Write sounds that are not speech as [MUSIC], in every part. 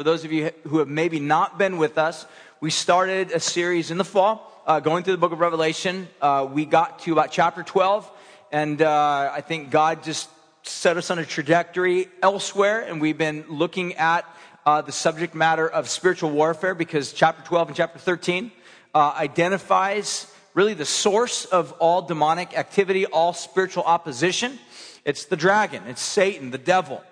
For those of you who have maybe not been with us, we started a series in the fall, uh, going through the book of Revelation. Uh, we got to about chapter 12, and uh, I think God just set us on a trajectory elsewhere, and we've been looking at uh, the subject matter of spiritual warfare because chapter 12 and chapter 13 uh, identifies really the source of all demonic activity, all spiritual opposition. It's the dragon, it's Satan, the devil.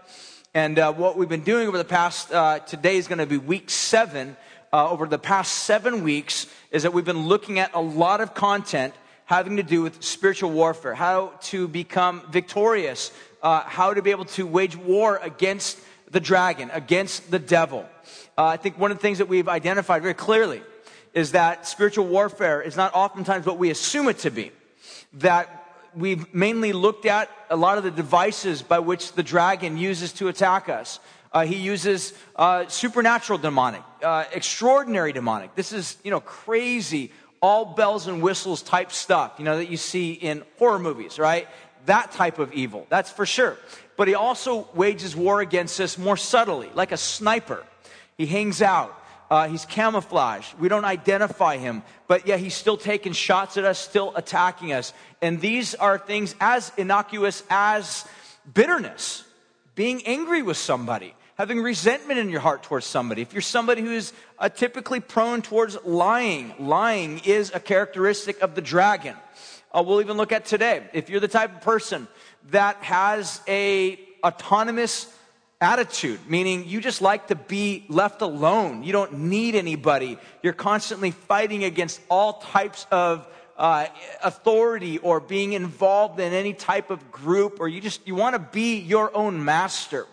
And uh, what we've been doing over the past, uh, today is going to be week seven. Uh, over the past seven weeks, is that we've been looking at a lot of content having to do with spiritual warfare, how to become victorious, uh, how to be able to wage war against the dragon, against the devil. Uh, I think one of the things that we've identified very clearly is that spiritual warfare is not oftentimes what we assume it to be. That we've mainly looked at a lot of the devices by which the dragon uses to attack us. Uh, he uses uh, supernatural demonic, uh, extraordinary demonic. This is, you know, crazy, all bells and whistles type stuff, you know, that you see in horror movies, right? That type of evil, that's for sure. But he also wages war against us more subtly, like a sniper. He hangs out. Uh, he's camouflaged. We don't identify him, but yet he's still taking shots at us, still attacking us. And these are things as innocuous as bitterness, being angry with somebody, having resentment in your heart towards somebody. If you're somebody who is uh, typically prone towards lying, lying is a characteristic of the dragon. Uh, we'll even look at today. If you're the type of person that has a autonomous attitude, meaning you just like to be left alone. You don't need anybody. You're constantly fighting against all types of uh, authority or being involved in any type of group, or you just you want to be your own master.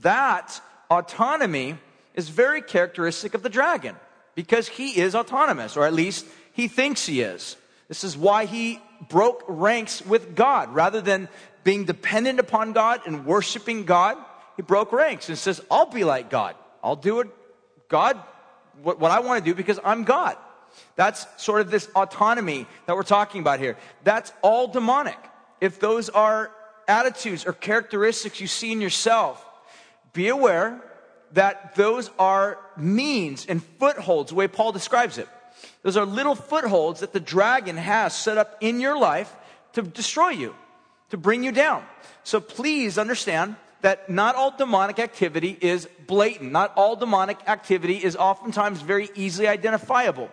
That autonomy is very characteristic of the dragon because he is autonomous, or at least he thinks he is. This is why he broke ranks with God rather than being dependent upon God and worshiping God he broke ranks and says, I'll be like God. I'll do it, God, what, what I want to do because I'm God. That's sort of this autonomy that we're talking about here. That's all demonic. If those are attitudes or characteristics you see in yourself, be aware that those are means and footholds, the way Paul describes it. Those are little footholds that the dragon has set up in your life to destroy you, to bring you down. So please understand that not all demonic activity is blatant. Not all demonic activity is oftentimes very easily identifiable.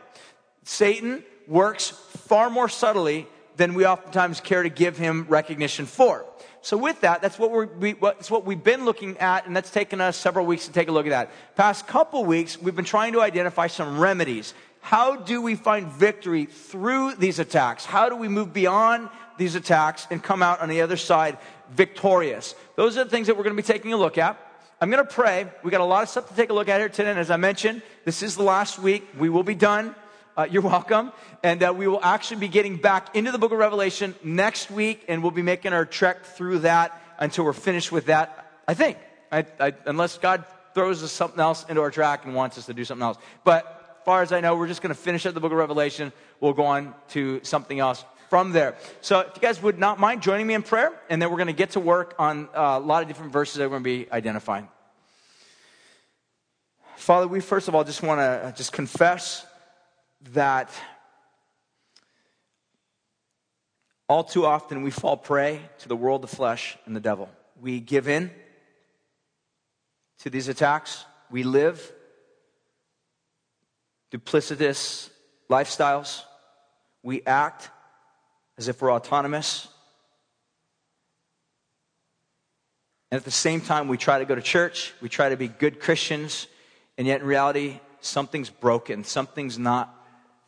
Satan works far more subtly than we oftentimes care to give him recognition for. So with that, that's what, we're, we, that's what we've been looking at, and that's taken us several weeks to take a look at that. Past couple weeks, we've been trying to identify some remedies. How do we find victory through these attacks? How do we move beyond these attacks and come out on the other side victorious. Those are the things that we're going to be taking a look at. I'm going to pray. We got a lot of stuff to take a look at here today. And as I mentioned, this is the last week. We will be done. Uh, you're [LAUGHS] welcome. And uh, we will actually be getting back into the book of Revelation next week. And we'll be making our trek through that until we're finished with that. I think. I, I, unless God throws us something else into our track and wants us to do something else. But as far as I know, we're just going to finish up the book of Revelation. We'll go on to something else from there. So if you guys would not mind joining me in prayer, and then we're going to get to work on uh, a lot of different verses that we're going to be identifying. Father, we first of all just want to just confess that all too often we fall prey to the world, the flesh, and the devil. We give in to these attacks. We live duplicitous lifestyles. We act as if we're autonomous. And at the same time, we try to go to church, we try to be good Christians, and yet in reality, something's broken, something's not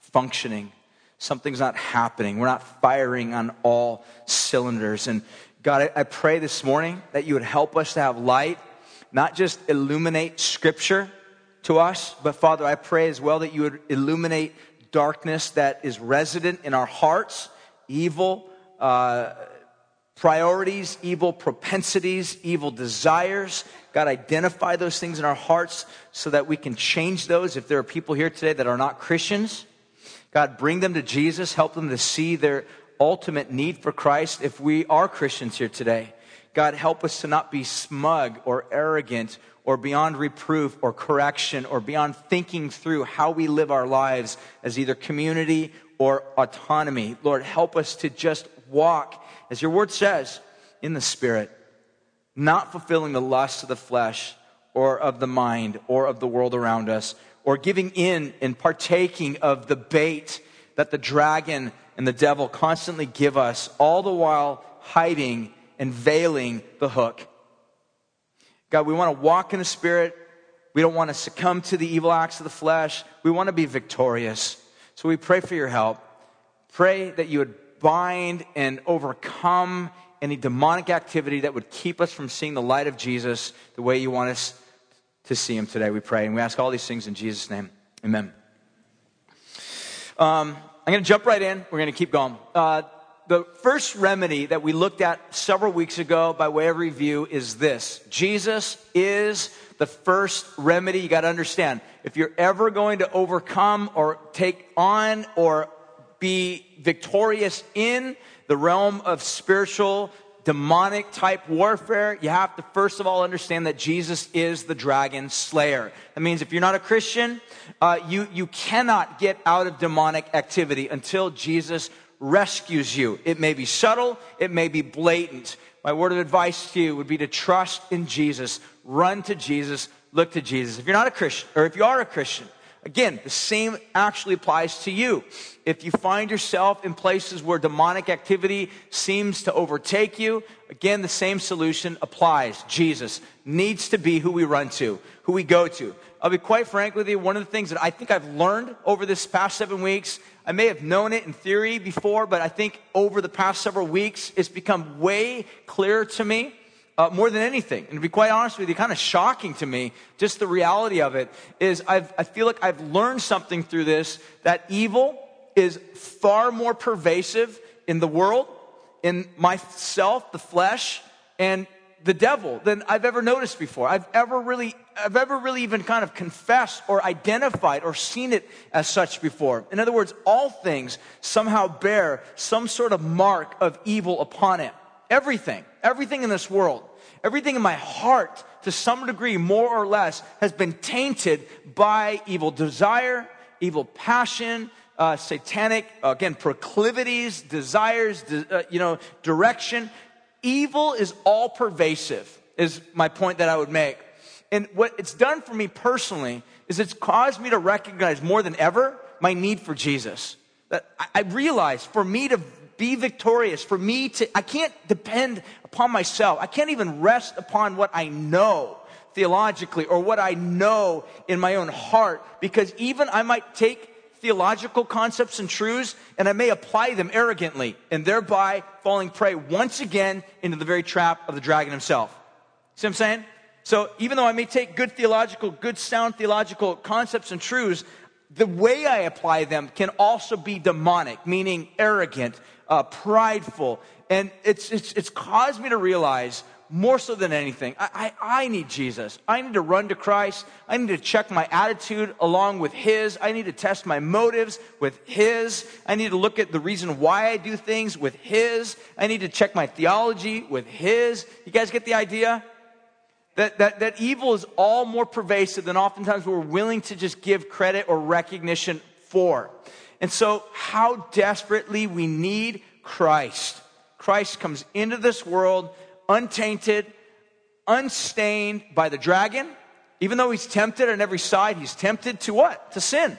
functioning, something's not happening. We're not firing on all cylinders. And God, I, pray this morning that you would help us to have light, not just illuminate Scripture to us, but Father, I pray as well that you would illuminate darkness that is resident in our hearts evil uh, priorities, evil propensities, evil desires. God, identify those things in our hearts so that we can change those. If there are people here today that are not Christians, God, bring them to Jesus, help them to see their ultimate need for Christ. If we are Christians here today, God, help us to not be smug or arrogant or beyond reproof or correction or beyond thinking through how we live our lives as either community or autonomy. Lord, help us to just walk, as your word says, in the Spirit, not fulfilling the lusts of the flesh or of the mind or of the world around us, or giving in and partaking of the bait that the dragon and the devil constantly give us, all the while hiding and veiling the hook. God, we want to walk in the Spirit. We don't want to succumb to the evil acts of the flesh. We want to be victorious. So we pray for your help. Pray that you would bind and overcome any demonic activity that would keep us from seeing the light of Jesus the way you want us to see him today. We pray. And we ask all these things in Jesus' name. Amen. Um, I'm going to jump right in. We're going to keep going. Uh, the first remedy that we looked at several weeks ago by way of review is this Jesus is the first remedy. You got to understand if you're ever going to overcome or take on or be victorious in the realm of spiritual demonic type warfare, you have to first of all understand that Jesus is the dragon slayer. That means if you're not a Christian, uh, you, you cannot get out of demonic activity until Jesus rescues you. It may be subtle, it may be blatant. My word of advice to you would be to trust in Jesus, run to Jesus, look to Jesus. If you're not a Christian, or if you are a Christian, again, the same actually applies to you. If you find yourself in places where demonic activity seems to overtake you, again, the same solution applies. Jesus needs to be who we run to, who we go to. I'll be quite frank with you. One of the things that I think I've learned over this past seven weeks, I may have known it in theory before, but I think over the past several weeks, it's become way clearer to me. Uh, more than anything, and to be quite honest with you, kind of shocking to me, just the reality of it is I've, I feel like I've learned something through this that evil is far more pervasive in the world, in myself, the flesh, and the devil than I've ever noticed before. I've ever really, I've ever really even kind of confessed or identified or seen it as such before. In other words, all things somehow bear some sort of mark of evil upon it. Everything, everything in this world, everything in my heart to some degree, more or less, has been tainted by evil desire, evil passion, uh, satanic, again, proclivities, desires, de- uh, you know, direction evil is all pervasive, is my point that I would make. And what it's done for me personally is it's caused me to recognize more than ever my need for Jesus. That I realize for me to be victorious, for me to, I can't depend upon myself. I can't even rest upon what I know theologically or what I know in my own heart because even I might take theological concepts and truths, and I may apply them arrogantly, and thereby falling prey once again into the very trap of the dragon himself. See what I'm saying? So even though I may take good theological, good sound theological concepts and truths, the way I apply them can also be demonic, meaning arrogant, uh, prideful. And it's, it's, it's caused me to realize more so than anything, I, I, I, need Jesus. I need to run to Christ. I need to check my attitude along with His. I need to test my motives with His. I need to look at the reason why I do things with His. I need to check my theology with His. You guys get the idea? That, that, that evil is all more pervasive than oftentimes we're willing to just give credit or recognition for. And so, how desperately we need Christ. Christ comes into this world untainted, unstained by the dragon. Even though he's tempted on every side, he's tempted to what? To sin.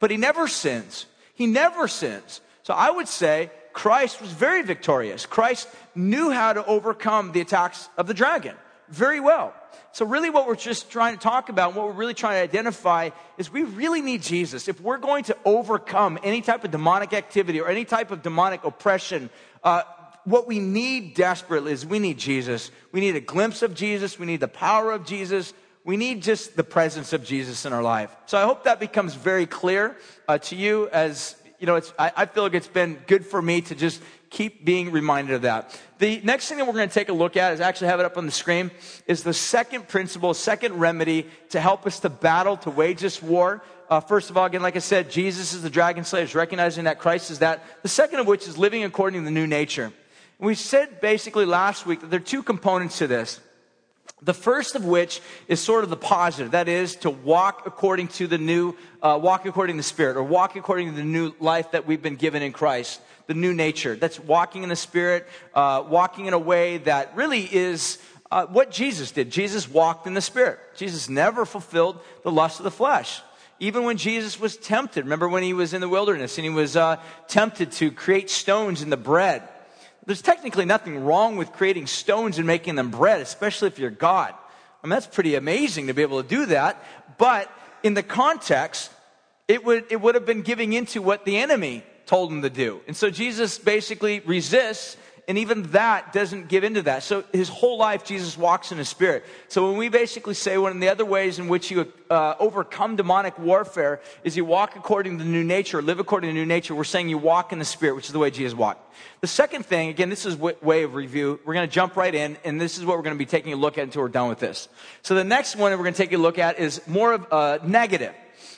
But he never sins. He never sins. So I would say Christ was very victorious. Christ knew how to overcome the attacks of the dragon very well. So really what we're just trying to talk about, and what we're really trying to identify is we really need Jesus. If we're going to overcome any type of demonic activity or any type of demonic oppression, uh, what we need desperately is we need Jesus. We need a glimpse of Jesus. We need the power of Jesus. We need just the presence of Jesus in our life. So I hope that becomes very clear uh, to you as, you know, it's, I, I feel like it's been good for me to just keep being reminded of that. The next thing that we're going to take a look at is actually have it up on the screen is the second principle, second remedy to help us to battle, to wage this war. Uh, first of all, again, like I said, Jesus is the dragon slayer, recognizing that Christ is that. The second of which is living according to the new nature. We said basically last week that there are two components to this. The first of which is sort of the positive. That is to walk according to the new, uh, walk according to the Spirit, or walk according to the new life that we've been given in Christ, the new nature. That's walking in the Spirit, uh, walking in a way that really is uh, what Jesus did. Jesus walked in the Spirit. Jesus never fulfilled the lust of the flesh. Even when Jesus was tempted, remember when he was in the wilderness and he was uh, tempted to create stones in the bread there's technically nothing wrong with creating stones and making them bread, especially if you're God. I mean, that's pretty amazing to be able to do that. But in the context, it would, it would have been giving into what the enemy told him to do. And so Jesus basically resists and even that doesn't give into that. So his whole life, Jesus walks in the Spirit. So when we basically say one of the other ways in which you uh, overcome demonic warfare is you walk according to the new nature, live according to the new nature, we're saying you walk in the Spirit, which is the way Jesus walked. The second thing, again, this is w- way of review. We're going to jump right in, and this is what we're going to be taking a look at until we're done with this. So the next one that we're going to take a look at is more of a negative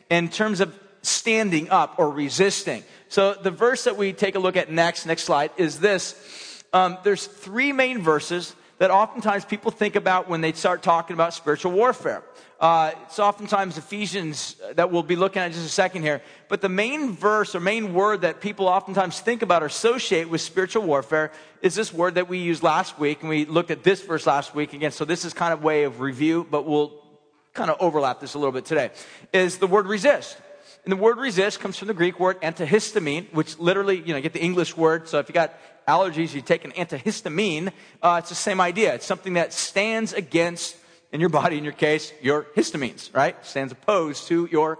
in terms of standing up or resisting. So the verse that we take a look at next, next slide, is this um, there's three main verses that oftentimes people think about when they start talking about spiritual warfare. Uh, it's oftentimes Ephesians that we'll be looking at just a second here. But the main verse or main word that people oftentimes think about or associate with spiritual warfare is this word that we used last week. And we looked at this verse last week again. So this is kind of way of review, but we'll kind of overlap this a little bit today. Is the word resist. And the word resist comes from the Greek word antihistemi, which literally, you know, get the English word. So if you got allergies, you take an antihistamine, uh, it's the same idea. It's something that stands against, in your body, in your case, your histamines, right? Stands opposed to your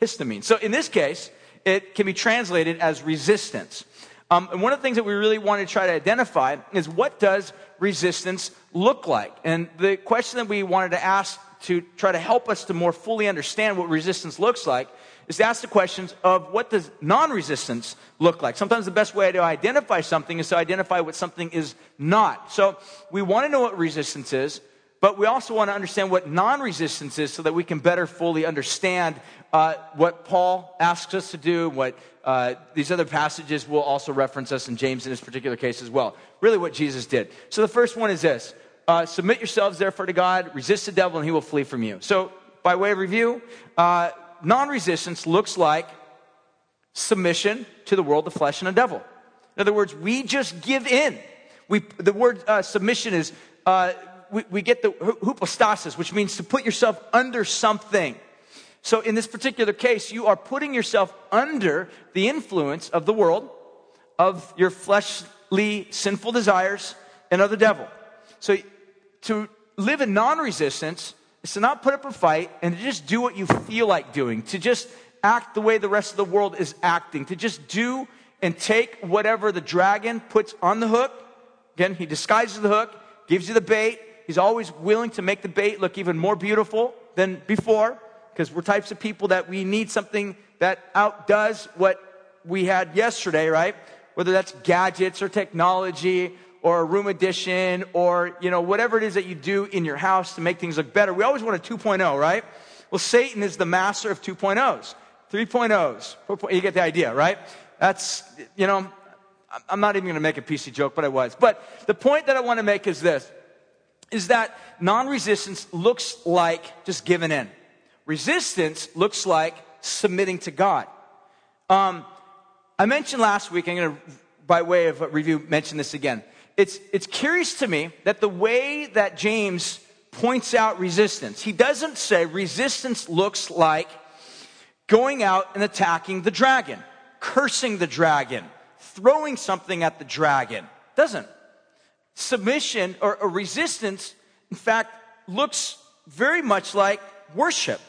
histamine. So in this case, it can be translated as resistance. Um, and one of the things that we really want to try to identify is what does resistance look like? And the question that we wanted to ask to try to help us to more fully understand what resistance looks like is to ask the questions of what does non-resistance look like. Sometimes the best way to identify something is to identify what something is not. So we want to know what resistance is, but we also want to understand what non-resistance is so that we can better fully understand uh, what Paul asks us to do, what uh, these other passages will also reference us in James in this particular case as well. Really what Jesus did. So the first one is this. Uh, submit yourselves therefore to God, resist the devil, and he will flee from you. So, by way of review, uh, non resistance looks like submission to the world, the flesh, and the devil. In other words, we just give in. We, the word uh, submission is, uh, we, we, get the hypostasis, which means to put yourself under something. So in this particular case, you are putting yourself under the influence of the world, of your fleshly sinful desires, and of the devil. So to live in non resistance is to not put up a fight and to just do what you feel like doing, to just act the way the rest of the world is acting, to just do and take whatever the dragon puts on the hook. Again, he disguises the hook, gives you the bait. He's always willing to make the bait look even more beautiful than before because we're types of people that we need something that outdoes what we had yesterday, right? Whether that's gadgets or technology or a room addition or, you know, whatever it is that you do in your house to make things look better. We always want a 2.0, right? Well, Satan is the master of 2.0s, 3.0s. You get the idea, right? That's, you know, I'm not even going to make a PC joke, but I was. But the point that I want to make is this, is that non-resistance looks like just giving in. Resistance looks like submitting to God. Um, I mentioned last week, I'm going to, by way of review, mention this again it's, it's curious to me that the way that James points out resistance, he doesn't say resistance looks like going out and attacking the dragon, cursing the dragon, throwing something at the dragon. Doesn't. Submission or, or resistance, in fact, looks very much like worship.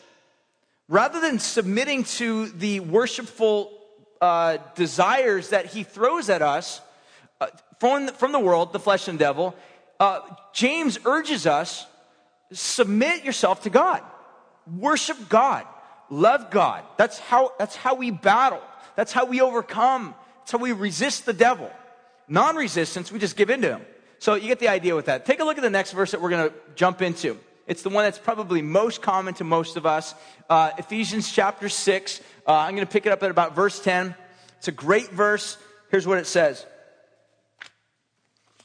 Rather than submitting to the worshipful uh, desires that he throws at us, from, from the world, the flesh and devil, uh, James urges us submit yourself to God, worship God, love God. That's how, that's how we battle. That's how we overcome. That's how we resist the devil. Non resistance, we just give in to him. So you get the idea with that. Take a look at the next verse that we're going to jump into. It's the one that's probably most common to most of us. Uh, Ephesians chapter 6. Uh, I'm going to pick it up at about verse 10. It's a great verse. Here's what it says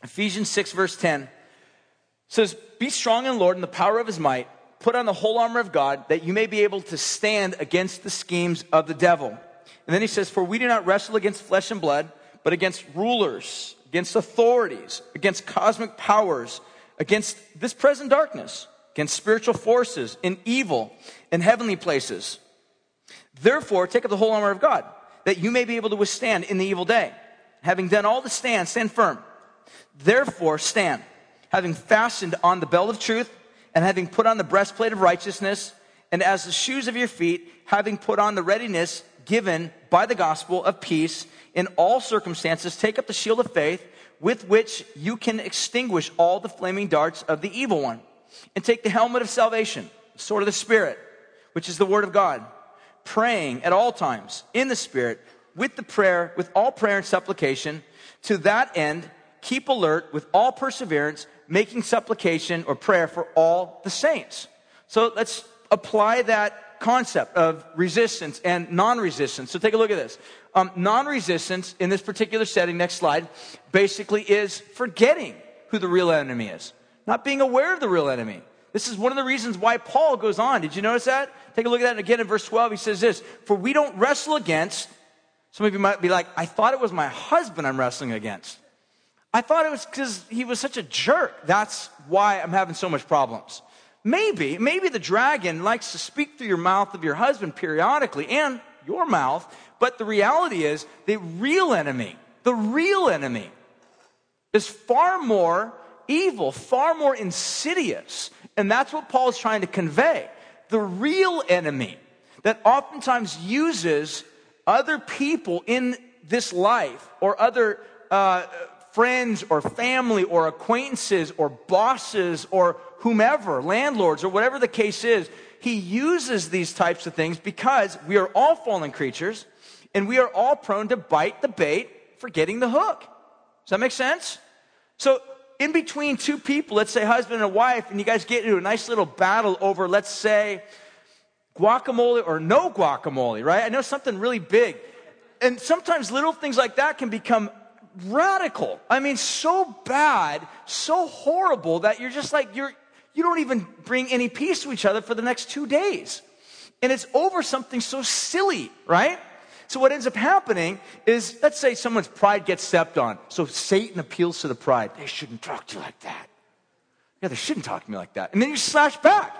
Ephesians 6, verse 10 says, Be strong in the Lord and the power of his might. Put on the whole armor of God that you may be able to stand against the schemes of the devil. And then he says, For we do not wrestle against flesh and blood, but against rulers, against authorities, against cosmic powers, against this present darkness, against spiritual forces in evil in heavenly places. Therefore, take up the whole armor of God, that you may be able to withstand in the evil day. Having done all to stand, stand firm. Therefore, stand, having fastened on the belt of truth, and having put on the breastplate of righteousness, and as the shoes of your feet, having put on the readiness given by the gospel of peace in all circumstances, take up the shield of faith with which you can extinguish all the flaming darts of the evil one. And take the helmet of salvation, the sword of the Spirit, which is the word of God, praying at all times in the Spirit with the prayer, with all prayer and supplication. To that end, keep alert with all perseverance, making supplication or prayer for all the saints. So let's apply that concept of resistance and non resistance. So take a look at this. Um, non resistance in this particular setting, next slide, basically is forgetting who the real enemy is, not being aware of the real enemy. This is one of the reasons why Paul goes on. Did you notice that? Take a look at that again in verse 12. He says this For we don't wrestle against, some of you might be like, I thought it was my husband I'm wrestling against. I thought it was because he was such a jerk. That's why I'm having so much problems. Maybe, maybe the dragon likes to speak through your mouth of your husband periodically and your mouth, but the reality is the real enemy, the real enemy is far more evil, far more insidious. And that's what Paul is trying to convey. The real enemy that oftentimes uses other people in this life or other uh, friends or family or acquaintances or bosses or whomever, landlords or whatever the case is, he uses these types of things because we are all fallen creatures and we are all prone to bite the bait for getting the hook. Does that make sense? So, in between two people, let's say husband and wife, and you guys get into a nice little battle over, let's say, guacamole or no guacamole, right? I know something really big. And sometimes little things like that can become radical. I mean, so bad, so horrible that you're just like, you're, you don't even bring any peace to each other for the next two days. And it's over something so silly, right? So what ends up happening is, let's say someone's pride gets stepped on. So Satan appeals to the pride. They shouldn't talk to you like that. Yeah, they shouldn't talk to me like that. And then you slash back.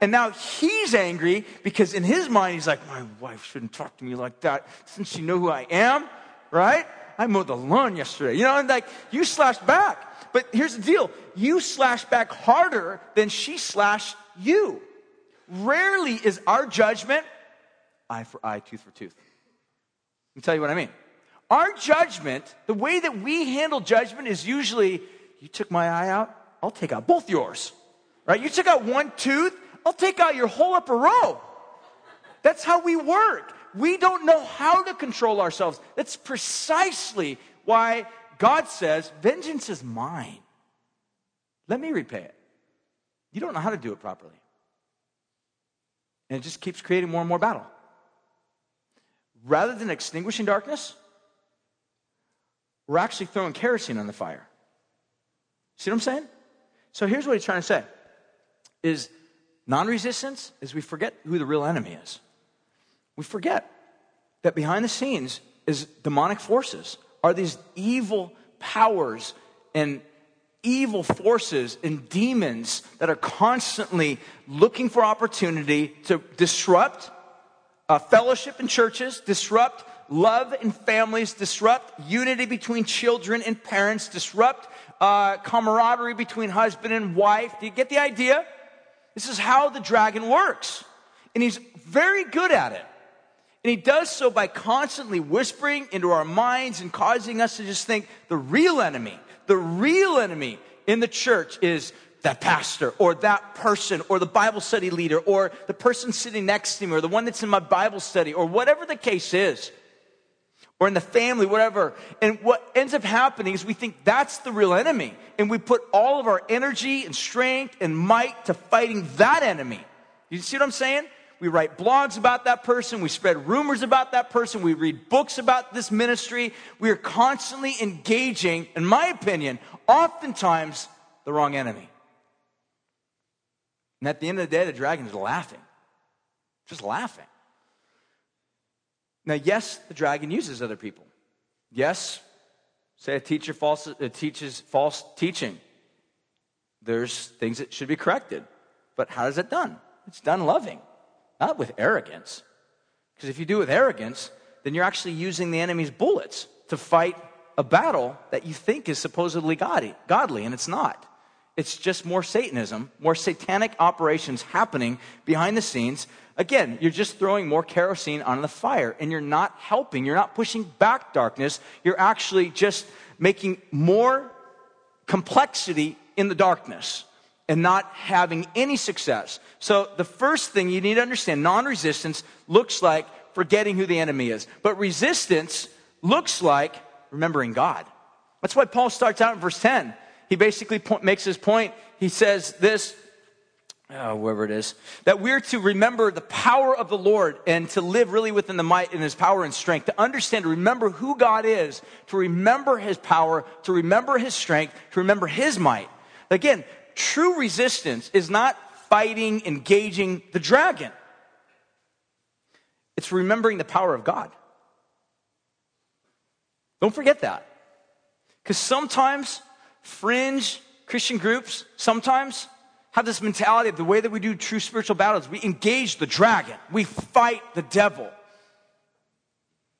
And now he's angry because in his mind, he's like, my wife shouldn't talk to me like that since she know who I am, right? I mowed the lawn yesterday. You know, and like you slash back. But here's the deal. You slash back harder than she slashed you. Rarely is our judgment eye for eye, tooth for tooth. Let me tell you what I mean. Our judgment, the way that we handle judgment is usually, you took my eye out, I'll take out both yours. Right? You took out one tooth, I'll take out your whole upper row. That's how we work. We don't know how to control ourselves. That's precisely why God says, Vengeance is mine. Let me repay it. You don't know how to do it properly. And it just keeps creating more and more battle. Rather than extinguishing darkness, we're actually throwing kerosene on the fire. See what I'm saying? So here's what he's trying to say is non-resistance is we forget who the real enemy is we forget that behind the scenes is demonic forces, are these evil powers and evil forces and demons that are constantly looking for opportunity to disrupt uh, fellowship in churches, disrupt love in families, disrupt unity between children and parents, disrupt uh, camaraderie between husband and wife. Do you get the idea? This is how the dragon works. And he's very good at it. And he does so by constantly whispering into our minds and causing us to just think the real enemy, the real enemy in the church is that pastor or that person or the Bible study leader or the person sitting next to me or the one that's in my Bible study or whatever the case is. Or in the family, whatever. And what ends up happening is we think that's the real enemy. And we put all of our energy and strength and might to fighting that enemy. You see what I'm saying? We write blogs about that person. We spread rumors about that person. We read books about this ministry. We are constantly engaging, in my opinion, oftentimes the wrong enemy. And at the end of the day, the dragon is laughing, just laughing. Now, yes, the dragon uses other people. Yes, say a teacher false, uh, teaches false teaching. There's things that should be corrected. But how is it done? It's done loving, not with arrogance. Because if you do it with arrogance, then you're actually using the enemy's bullets to fight a battle that you think is supposedly godly, and it's not. It's just more Satanism, more satanic operations happening behind the scenes. Again, you're just throwing more kerosene on the fire and you're not helping. You're not pushing back darkness. You're actually just making more complexity in the darkness and not having any success. So the first thing you need to understand, non-resistance looks like forgetting who the enemy is. But resistance looks like remembering God. That's why Paul starts out in verse 10 he basically po- makes his point. He says this, oh, wherever it is, that we're to remember the power of the Lord and to live really within the might and his power and strength, to understand, to remember who God is, to remember his power, to remember his strength, to remember his might. Again, true resistance is not fighting, engaging the dragon. It's remembering the power of God. Don't forget that. Because sometimes fringe Christian groups sometimes have this mentality of the way that we do true spiritual battles. We engage the dragon, we fight the devil.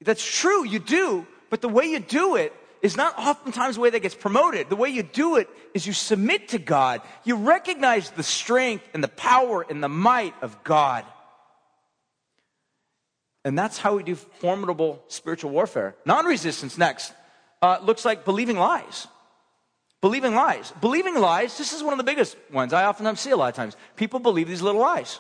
That's true, you do, but the way you do it is not oftentimes the way that gets promoted. The way you do it is you submit to God. You recognize the strength and the power and the might of God. And that's how we do formidable spiritual warfare. Non resistance, next, uh, looks like believing lies. Believing lies. Believing lies, this is one of the biggest ones I oftentimes see a lot of times. People believe these little lies.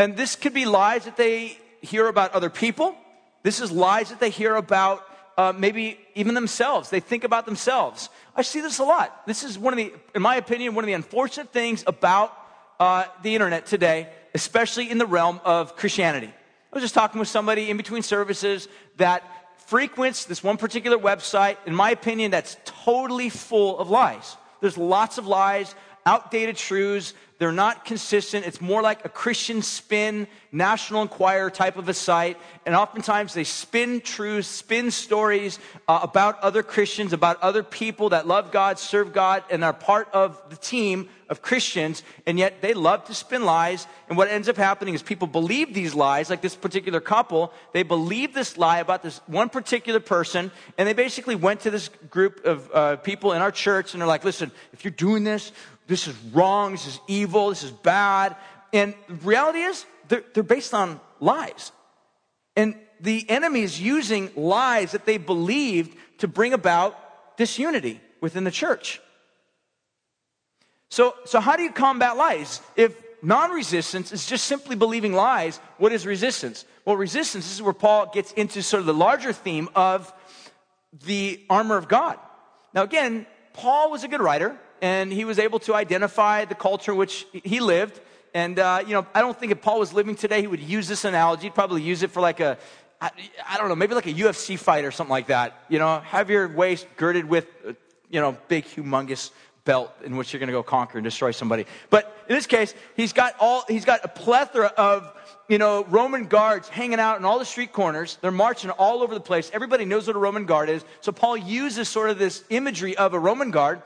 And this could be lies that they hear about other people. This is lies that they hear about uh, maybe even themselves. They think about themselves. I see this a lot. This is one of the, in my opinion, one of the unfortunate things about uh, the internet today, especially in the realm of Christianity. I was just talking with somebody in between services that frequents this one particular website, in my opinion, that's totally full of lies. There's lots of lies, outdated truths. They're not consistent. It's more like a Christian spin, National Enquirer type of a site. And oftentimes they spin truths, spin stories uh, about other Christians, about other people that love God, serve God, and are part of the team of Christians, and yet they love to spin lies. And what ends up happening is people believe these lies, like this particular couple. They believe this lie about this one particular person, and they basically went to this group of uh, people in our church, and they're like, listen, if you're doing this, this is wrong, this is evil, this is bad. And reality is, they're, they're based on lies. And the enemy is using lies that they believed to bring about disunity within the church. So, so how do you combat lies? If non-resistance is just simply believing lies, what is resistance? Well, resistance this is where Paul gets into sort of the larger theme of the armor of God. Now, again, Paul was a good writer, and he was able to identify the culture in which he lived. And, uh, you know, I don't think if Paul was living today, he would use this analogy. He'd probably use it for like a, I, I don't know, maybe like a UFC fight or something like that. You know, have your waist girded with, uh, you know, big, humongous belt in which you're going to go conquer and destroy somebody. But in this case, he's got all, he's got a plethora of, you know, Roman guards hanging out in all the street corners. They're marching all over the place. Everybody knows what a Roman guard is. So Paul uses sort of this imagery of a Roman guard.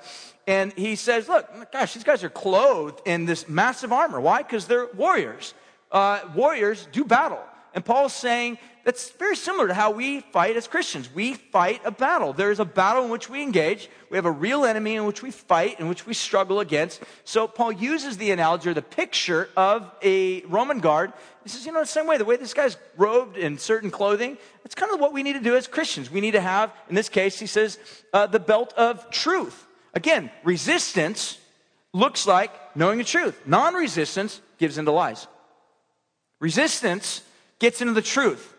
And he says, look, gosh, these guys are clothed in this massive armor. Why? Because they're warriors. Uh, warriors do battle. And Paul's saying that's very similar to how we fight as Christians. We fight a battle. There is a battle in which we engage. We have a real enemy in which we fight, in which we struggle against. So Paul uses the analogy or the picture of a Roman guard. He says, you know, the same way, the way this guy's robed in certain clothing, it's kind of what we need to do as Christians. We need to have, in this case, he says, uh, the belt of truth. Again, resistance looks like knowing the truth. Non resistance gives into lies. Resistance gets into the truth.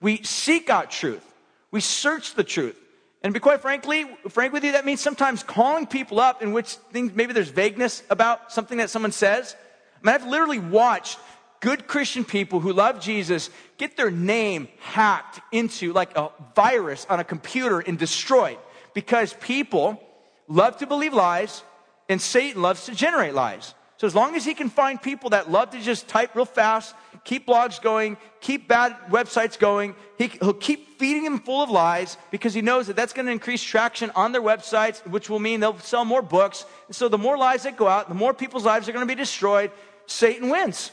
We seek out truth. We search the truth. And be quite frankly, frank with you, that means sometimes calling people up in which things, maybe there's vagueness about something that someone says. I mean, I've literally watched good Christian people who love Jesus get their name hacked into like a virus on a computer and destroyed because people love to believe lies and Satan loves to generate lies. So as long as he can find people that love to just type real fast, keep blogs going, keep bad websites going, he, will keep feeding them full of lies because he knows that that's going to increase traction on their websites, which will mean they'll sell more books. And so the more lies that go out, the more people's lives are going to be destroyed. Satan wins.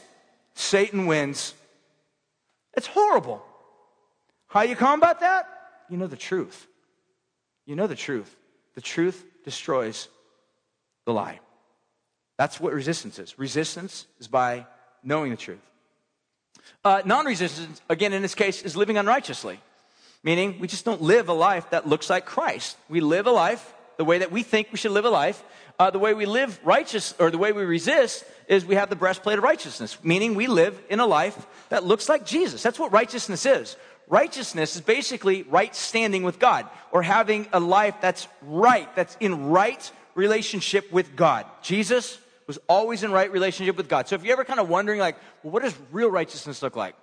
Satan wins. It's horrible. How you combat that? You know the truth. You know the truth. The truth destroys the lie. That's what resistance is. Resistance is by knowing the truth. Uh, non resistance, again, in this case, is living unrighteously, meaning we just don't live a life that looks like Christ. We live a life the way that we think we should live a life. Uh, the way we live righteous, or the way we resist, is we have the breastplate of righteousness, meaning we live in a life that looks like Jesus. That's what righteousness is. Righteousness is basically right standing with God, or having a life that's right, that's in right relationship with God. Jesus was always in right relationship with God. So if you're ever kind of wondering, like, well, what does real righteousness look like?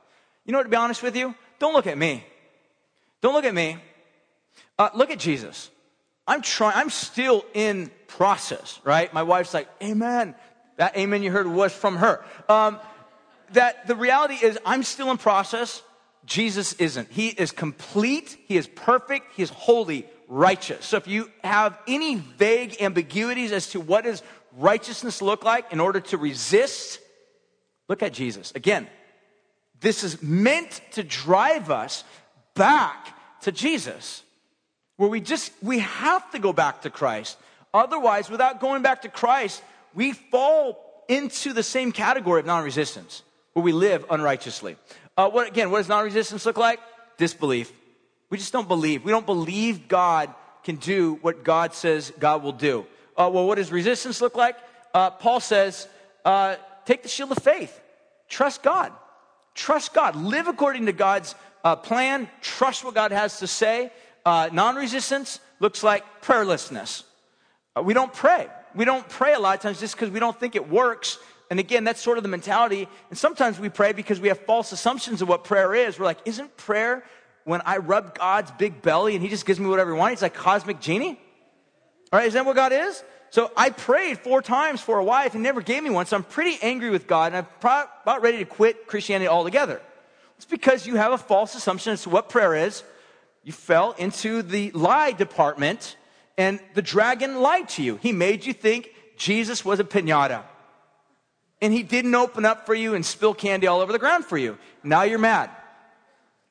You know what, to be honest with you? Don't look at me. Don't look at me. Uh, look at Jesus. I'm trying, I'm still in process, right? My wife's like, Amen. That amen you heard was from her. Um, that the reality is, I'm still in process. Jesus isn't. He is complete. He is perfect. He is holy, righteous. So if you have any vague ambiguities as to what does righteousness look like in order to resist, look at Jesus. Again, this is meant to drive us back to Jesus. Where we just, we have to go back to Christ. Otherwise, without going back to Christ, we fall into the same category of non resistance, where we live unrighteously. Uh, what, again, what does non resistance look like? Disbelief. We just don't believe. We don't believe God can do what God says God will do. Uh, well, what does resistance look like? Uh, Paul says, uh, take the shield of faith. Trust God. Trust God. Live according to God's uh, plan. Trust what God has to say. Uh, non resistance looks like prayerlessness. We don't pray. We don't pray a lot of times just because we don't think it works. And again, that's sort of the mentality. And sometimes we pray because we have false assumptions of what prayer is. We're like, isn't prayer when I rub God's big belly and he just gives me whatever he wants? He's like cosmic genie? All right, is that what God is? So I prayed four times for a wife and never gave me one. So I'm pretty angry with God and I'm about ready to quit Christianity altogether. It's because you have a false assumption as to what prayer is. You fell into the lie department and the dragon lied to you. He made you think Jesus was a pinata. And he didn't open up for you and spill candy all over the ground for you. Now you're mad.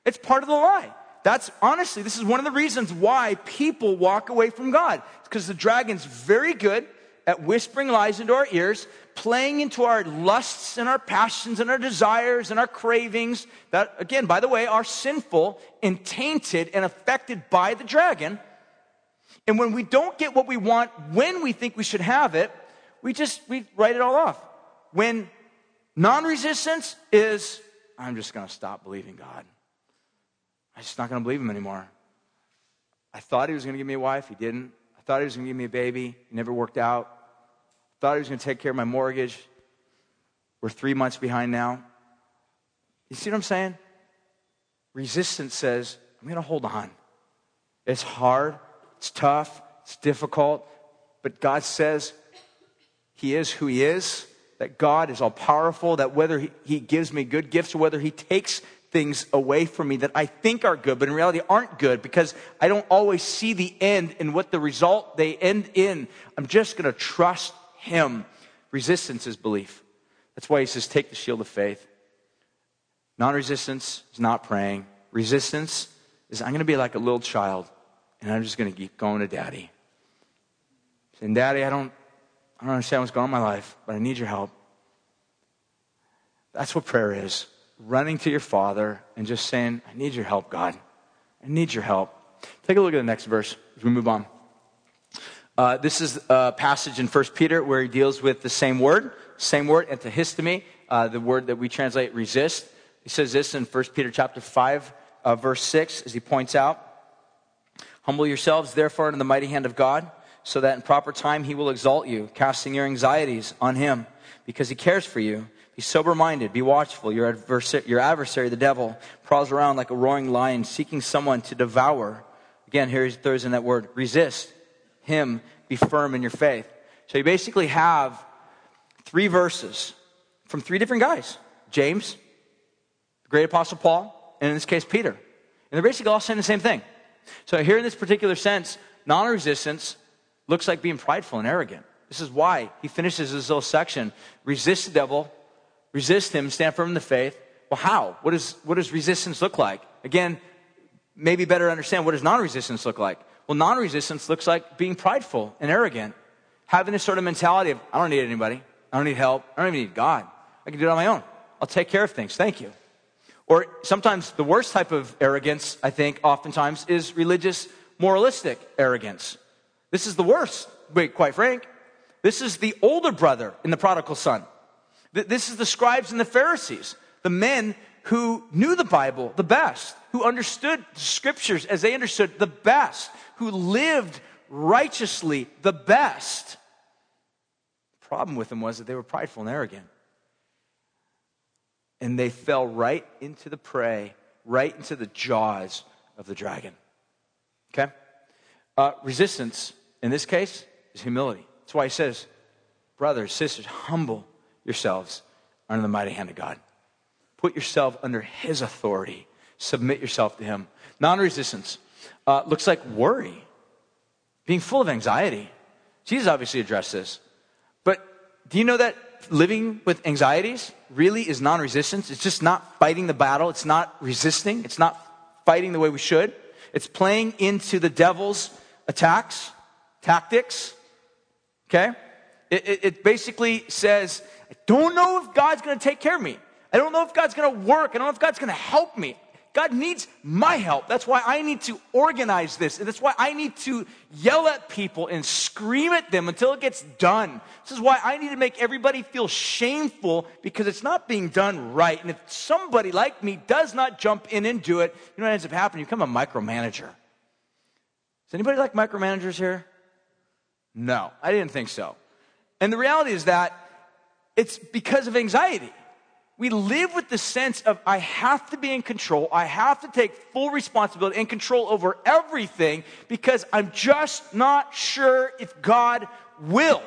It's part of the lie. That's honestly, this is one of the reasons why people walk away from God. It's because the dragon's very good at whispering lies into our ears, playing into our lusts and our passions and our desires and our cravings that, again, by the way, are sinful and tainted and affected by the dragon. And when we don't get what we want when we think we should have it, we just we write it all off. When non-resistance is I'm just going to stop believing God. I'm just not going to believe him anymore. I thought he was going to give me a wife, he didn't. I thought he was going to give me a baby, he never worked out. I thought he was going to take care of my mortgage. We're 3 months behind now. You see what I'm saying? Resistance says, I'm going to hold on. It's hard. It's tough, it's difficult, but God says He is who He is, that God is all powerful, that whether he, gives me good gifts or whether He takes things away from me that I think are good, but in reality aren't good because I don't always see the end and what the result they end in. I'm just going to trust Him. Resistance is belief. That's why He says, take the shield of faith. Non resistance is not praying. Resistance is, I'm going to be like a little child and I'm just going to keep going to daddy. Saying, Daddy, I don't, I don't understand what's going on in my life, but I need your help. That's what prayer is. Running to your Father and just saying, I need your help, God. I need your help. Take a look at the next verse as we move on. Uh, this is a passage in 1 Peter where he deals with the same word, same word, antihistemi, uh, the word that we translate resist. He says this in 1 Peter chapter 5, uh, verse 6, as he points out. Humble yourselves, therefore, in the mighty hand of God, so that in proper time he will exalt you, casting your anxieties on him, because he cares for you. Be sober minded, be watchful. Your adversary, your adversary, the devil, prowls around like a roaring lion, seeking someone to devour. Again, here he throws in that word resist him, be firm in your faith. So you basically have three verses from three different guys James, the great apostle Paul, and in this case, Peter. And they're basically all saying the same thing. So, here in this particular sense, non resistance looks like being prideful and arrogant. This is why he finishes this little section resist the devil, resist him, stand firm in the faith. Well, how? What, is, what does resistance look like? Again, maybe better understand what does non resistance look like? Well, non resistance looks like being prideful and arrogant, having this sort of mentality of, I don't need anybody, I don't need help, I don't even need God. I can do it on my own. I'll take care of things. Thank you. Or sometimes the worst type of arrogance, I think, oftentimes is religious, moralistic arrogance. This is the worst, wait, quite frank. This is the older brother in the prodigal son. This is the scribes and the Pharisees, the men who knew the Bible the best, who understood the scriptures as they understood the best, who lived righteously the best. The problem with them was that they were prideful and arrogant and they fell right into the prey, right into the jaws of the dragon. Okay? Uh, resistance, in this case, is humility. That's why he says, brothers, sisters, humble yourselves under the mighty hand of God. Put yourself under his authority. Submit yourself to him. Non resistance uh, looks like worry, being full of anxiety. Jesus obviously addressed this. But do you know that living with anxieties really is non resistance. It's just not fighting the battle. It's not resisting. It's not fighting the way we should. It's playing into the devil's attacks, tactics. Okay? It, it, it basically says, I don't know if God's going to take care of me. I don't know if God's going to work. I don't know if God's going to help me. God needs my help. That's why I need to organize this. And that's why I need to yell at people and scream at them until it gets done. This is why I need to make everybody feel shameful because it's not being done right. And if somebody like me does not jump in and do it, you know what ends up happening? You become a micromanager. Does anybody like micromanagers here? No, I didn't think so. And the reality is that it's because of anxiety we live with the sense of I have to be in control. I have to take full responsibility and control over everything because I'm just not sure if God will.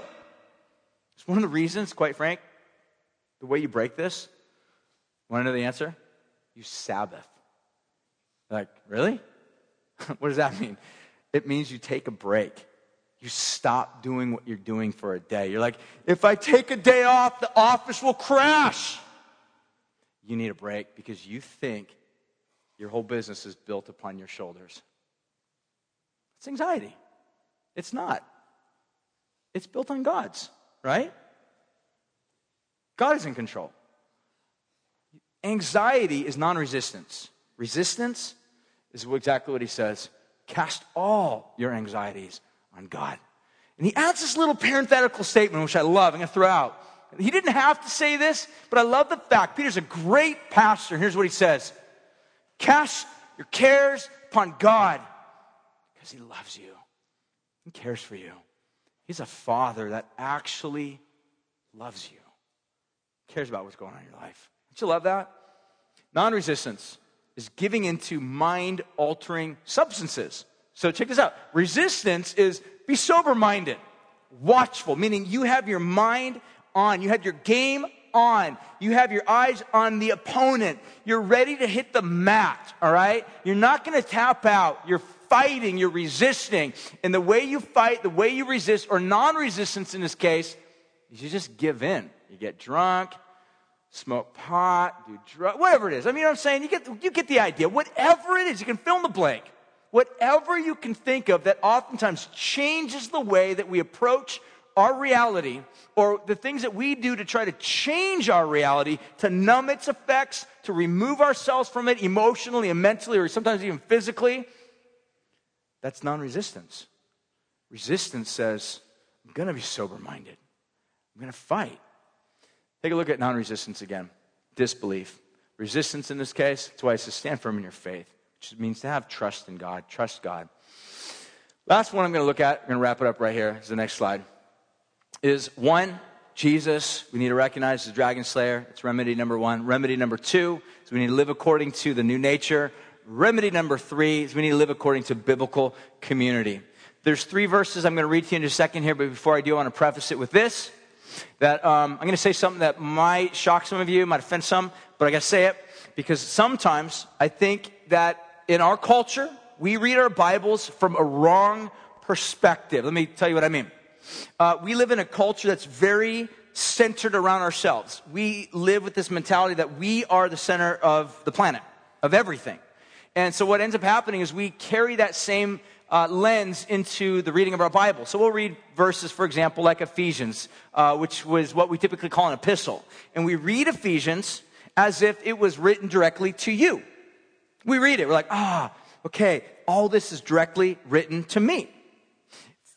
It's one of the reasons, quite frank, the way you break this. Want to know the answer? You Sabbath. Like, really? [LAUGHS] what does that mean? It means you take a break. You stop doing what you're doing for a day. You're like, if I take a day off, the office will crash you need a break because you think your whole business is built upon your shoulders. It's anxiety. It's not. It's built on God's, right? God is in control. Anxiety is non resistance. Resistance is exactly what he says cast all your anxieties on God. And he adds this little parenthetical statement, which I love. I'm going to throw out. He didn't have to say this, but I love the fact Peter's a great pastor. And Here's what he says Cast your cares upon God because he loves you. He cares for you. He's a father that actually loves you, cares about what's going on in your life. Don't you love that? Non resistance is giving into mind altering substances. So check this out resistance is be sober minded, watchful, meaning you have your mind on. You have your game on. You have your eyes on the opponent. You're ready to hit the mat, all right? You're not to tap out. You're fighting, you're resisting. And the way you fight, the way you resist, or non resistance in this case, is you just give in. You get drunk, smoke pot, do drugs, whatever it is. I mean, you know what I'm saying? You get, you get the idea. Whatever it is, you can fill in the blank. Whatever you can think of that oftentimes changes the way that we approach our reality or the things that we do to try to change our reality, to numb its effects, to remove ourselves from it emotionally and mentally, or sometimes even physically, that's non resistance. Resistance says, I'm going to be sober minded, I'm going to fight. Take a look at non resistance again disbelief. Resistance in this case, that's why it says stand firm in your faith, means to have trust in God, trust God. Last one I'm going to look at, I'm going to wrap it up right here, is the next slide is one, Jesus, we need to recognize the dragon slayer. It's remedy number one. Remedy number two is we need to live according to the new nature. Remedy number three is we need to live according to biblical community. There's three verses I'm going to read to you in a second here, but before I do, I want to preface it with this. that um, I'm going to say something that might shock some of you, might offend some, but I got to say it because sometimes I think that in our culture, we read our Bibles from a wrong perspective. Let me tell you what I mean. Uh, we live in a culture that's very centered around ourselves. We live with this mentality that we are the center of the planet, of everything. And so what ends up happening is we carry that same uh, lens into the reading of our Bible. So we'll read verses, for example, like Ephesians, uh, which was what we typically call an epistle. And we read Ephesians as if it was written directly to you. We read it, we're like, ah, okay, all this is directly written to me.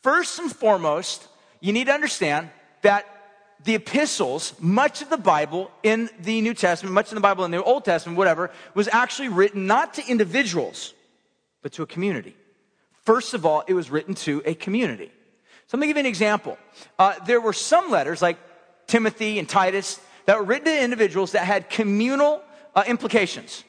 First and foremost, you need to understand that the epistles, much of the Bible in the New Testament, much of the Bible in the Old Testament, whatever, was actually written not to individuals, but to a community. First of all, it was written to a community. So let me give you an example. Uh, there were some letters, like Timothy and Titus, that were written to individuals that had communal uh, implications.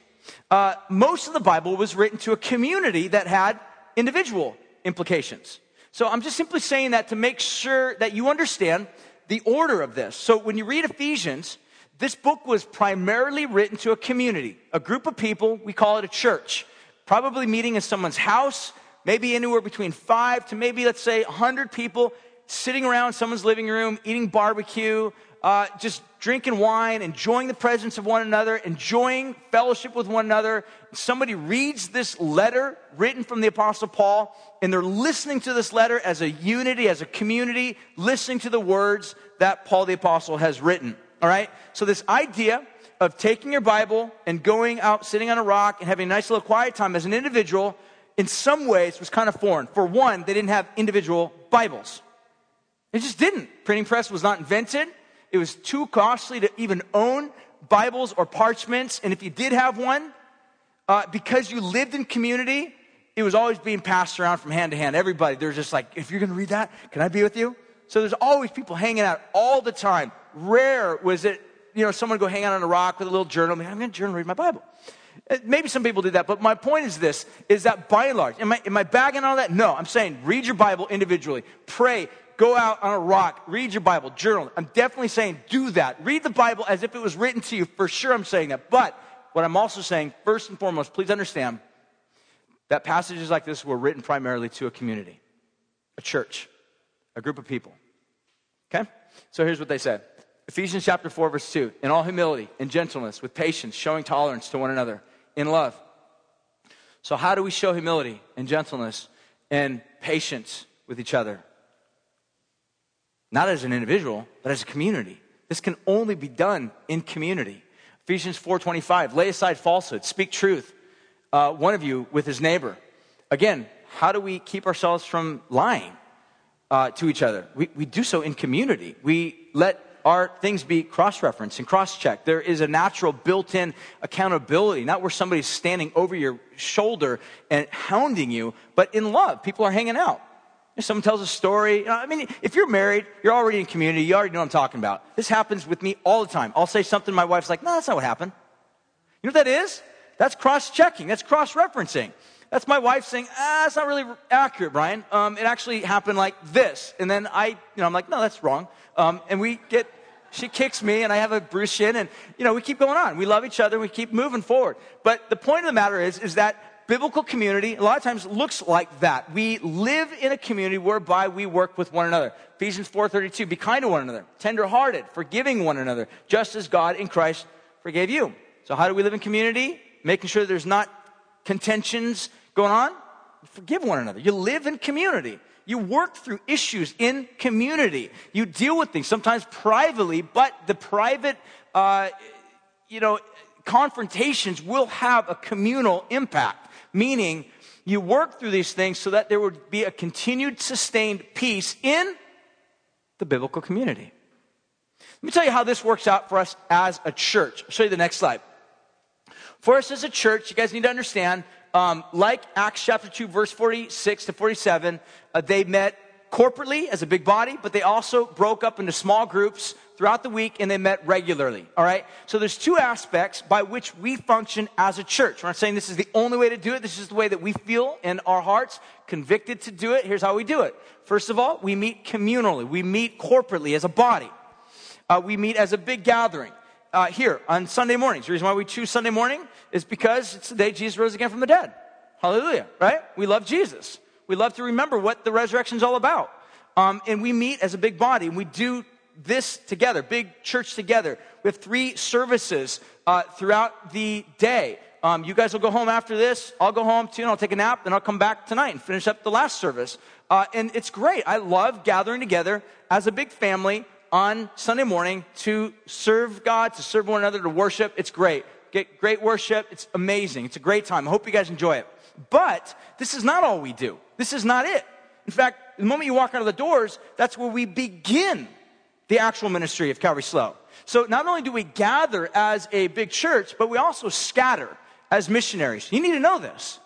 Uh, most of the Bible was written to a community that had individual implications. So I'm just simply saying that to make sure that you understand the order of this. So when you read Ephesians, this book was primarily written to a community, a group of people, we call it a church, probably meeting in someone's house, maybe anywhere between five to maybe, let's say, 100 people sitting around someone's living room, eating barbecue, uh, just drinking wine, enjoying the presence of one another, enjoying fellowship with one another. Somebody reads this letter written from the Apostle Paul, and they're listening to this letter as a unity, as a community, listening to the words that Paul the Apostle has written. All right? So, this idea of taking your Bible and going out, sitting on a rock, and having a nice little quiet time as an individual in some ways was kind of foreign. For one, they didn't have individual Bibles. It just didn't. Printing press was not invented. It was too costly to even own Bibles or parchments. And if you did have one, uh, because you lived in community, it was always being passed around from hand to hand. Everybody, they're just like, if you're going to read that, can I be with you? So there's always people hanging out all the time. Rare was it, you know, someone go hang out on a rock with a little journal. I'm going to journal, read my Bible. Uh, maybe some people did that, but my point is this, is that by and large, am I, am I bagging on that? No, I'm saying read your Bible individually. Pray. Go out on a rock. Read your Bible. Journal. I'm definitely saying do that. Read the Bible as if it was written to you. For sure I'm saying that. But what I'm also saying, first and foremost, please understand that passages like this were written primarily to a community, a church, a group of people. Okay? So here's what they said. Ephesians chapter 4, verse 2. In all humility and gentleness, with patience, showing tolerance to one another, in love. So, how do we show humility and gentleness and patience with each other? Not as an individual, but as a community. This can only be done in community. Ephesians 4:25, lay aside falsehood, speak truth, uh, one of you with his neighbor. Again, how do we keep ourselves from lying uh, to each other? We, we do so in community. We let our things be cross referenced and cross checked. There is a natural built in accountability, not where somebody's standing over your shoulder and hounding you, but in love. People are hanging out. Someone tells a story, I mean, if you're married, you're already in community, you already know what I'm talking about. This happens with me all the time. I'll say something, my wife's like, no, that's not what happened. You know what that is? That's cross checking, that's cross referencing. That's my wife saying, ah, that's not really accurate, Brian. Um, it actually happened like this. And then I, you know, I'm like, no, that's wrong. Um, and we get, she kicks me and I have a bruise shin and, you know, we keep going on. We love each other. We keep moving forward. But the point of the matter is, is that biblical community a lot of times looks like that. We live in a community whereby we work with one another. Ephesians 4.32, be kind to one another, tenderhearted, forgiving one another, just as God in Christ forgave you. So how do we live in community? Making sure there's not contentions, going on? Forgive one another. You live in community. You work through issues in community. You deal with things sometimes privately, but the private, uh, you know, confrontations will have a communal impact. Meaning, you work through these things so that there would be a continued, sustained peace in the biblical community. Let me tell you how this works out for us as a church. I'll show you the next slide. For us as a church, you guys need to understand um, like Acts chapter 2, verse 46 to 47, uh, they met corporately as a big body, but they also broke up into small groups throughout the week and they met regularly. All right? So there's two aspects by which we function as a church. We're not saying this is the only way to do it. This is the way that we feel in our hearts, convicted to do it. Here's how we do it. First of all, we meet communally. We meet corporately as a body. uh, we meet as a big gathering uh, here on Sunday mornings. The reason why we choose Sunday morning is because it's the day Jesus rose again from the dead. Hallelujah, right? We love Jesus. We love to remember what the resurrection is all about. Um, and we meet as a big body and we do this together, big church together. We have three services uh, throughout the day. Um, you guys will go home after this. I'll go home too, and I'll take a nap. Then I'll come back tonight and finish up the last service. Uh, and it's great. I love gathering together as a big family on Sunday morning to serve God, to serve one another, to worship. It's great. Get great worship. It's amazing. It's a great time. I hope you guys enjoy it. But this is not all we do. This is not it. In fact, the moment you walk out of the doors, that's where we begin the actual ministry of Calvary SLO. So not only do we gather as a big church, but we also scatter as missionaries. You need to know this.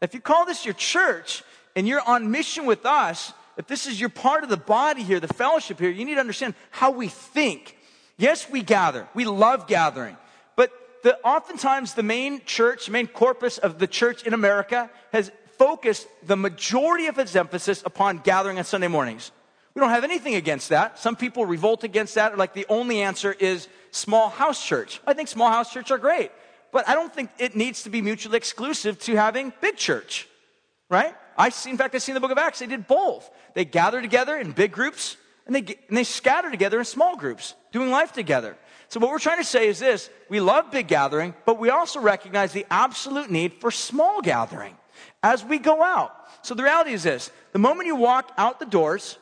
If you call this your church and you're on mission with us, if this is your part of the body here, the fellowship here, you need to understand how we think. Yes, we gather. We love gathering. But the, oftentimes the main church, main corpus of the church in America has focused the majority of its emphasis upon gathering on Sunday mornings. We don't have anything against that. Some people revolt against that, like the only answer is small house church. I think small house church are great, but I don't think it needs to be mutually exclusive to having big church, right? I see, in fact, I see in the book of Acts, they did both. They gather together in big groups and they, and they scatter together in small groups, doing life together. So what we're trying to say is this, we love big gathering, but we also recognize the absolute need for small gathering as we go out. So the reality is this, the moment you walk out the doors,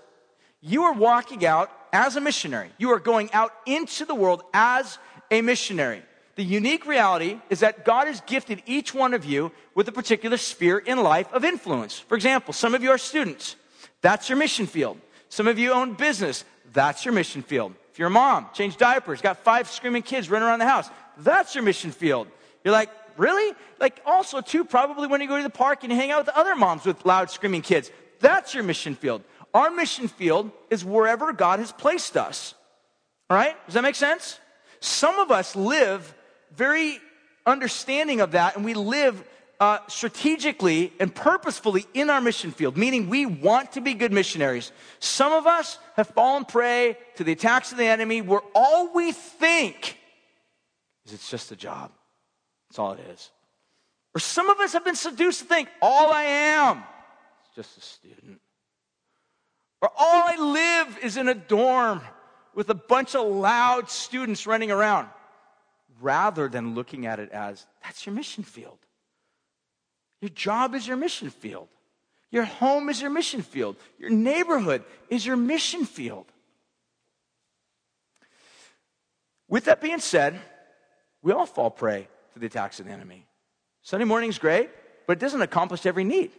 you are walking out as a missionary. You are going out into the world as a missionary. The unique reality is that God has gifted each one of you with a particular sphere in life of influence. For example, some of you are students. That's your mission field. Some of you own business. That's your mission field. If you're a mom, change diapers, got five screaming kids running around the house. That's your mission field. You're like, really? Like also too, probably when you go to the park and you hang out with other moms with loud screaming kids. That's your mission field. Our mission field is wherever God has placed us. All right? Does that make sense? Some of us live very understanding of that and we live uh, strategically and purposefully in our mission field, meaning we want to be good missionaries. Some of us have fallen prey to the attacks of the enemy where all we think is it's just a job. That's all it is. Or some of us have been seduced to think all I am is just a student. Or all I live is in a dorm with a bunch of loud students running around, rather than looking at it as that's your mission field. Your job is your mission field. Your home is your mission field. Your neighborhood is your mission field. With that being said, we all fall prey to the attacks of the enemy. Sunday morning's great, but it doesn't accomplish every need.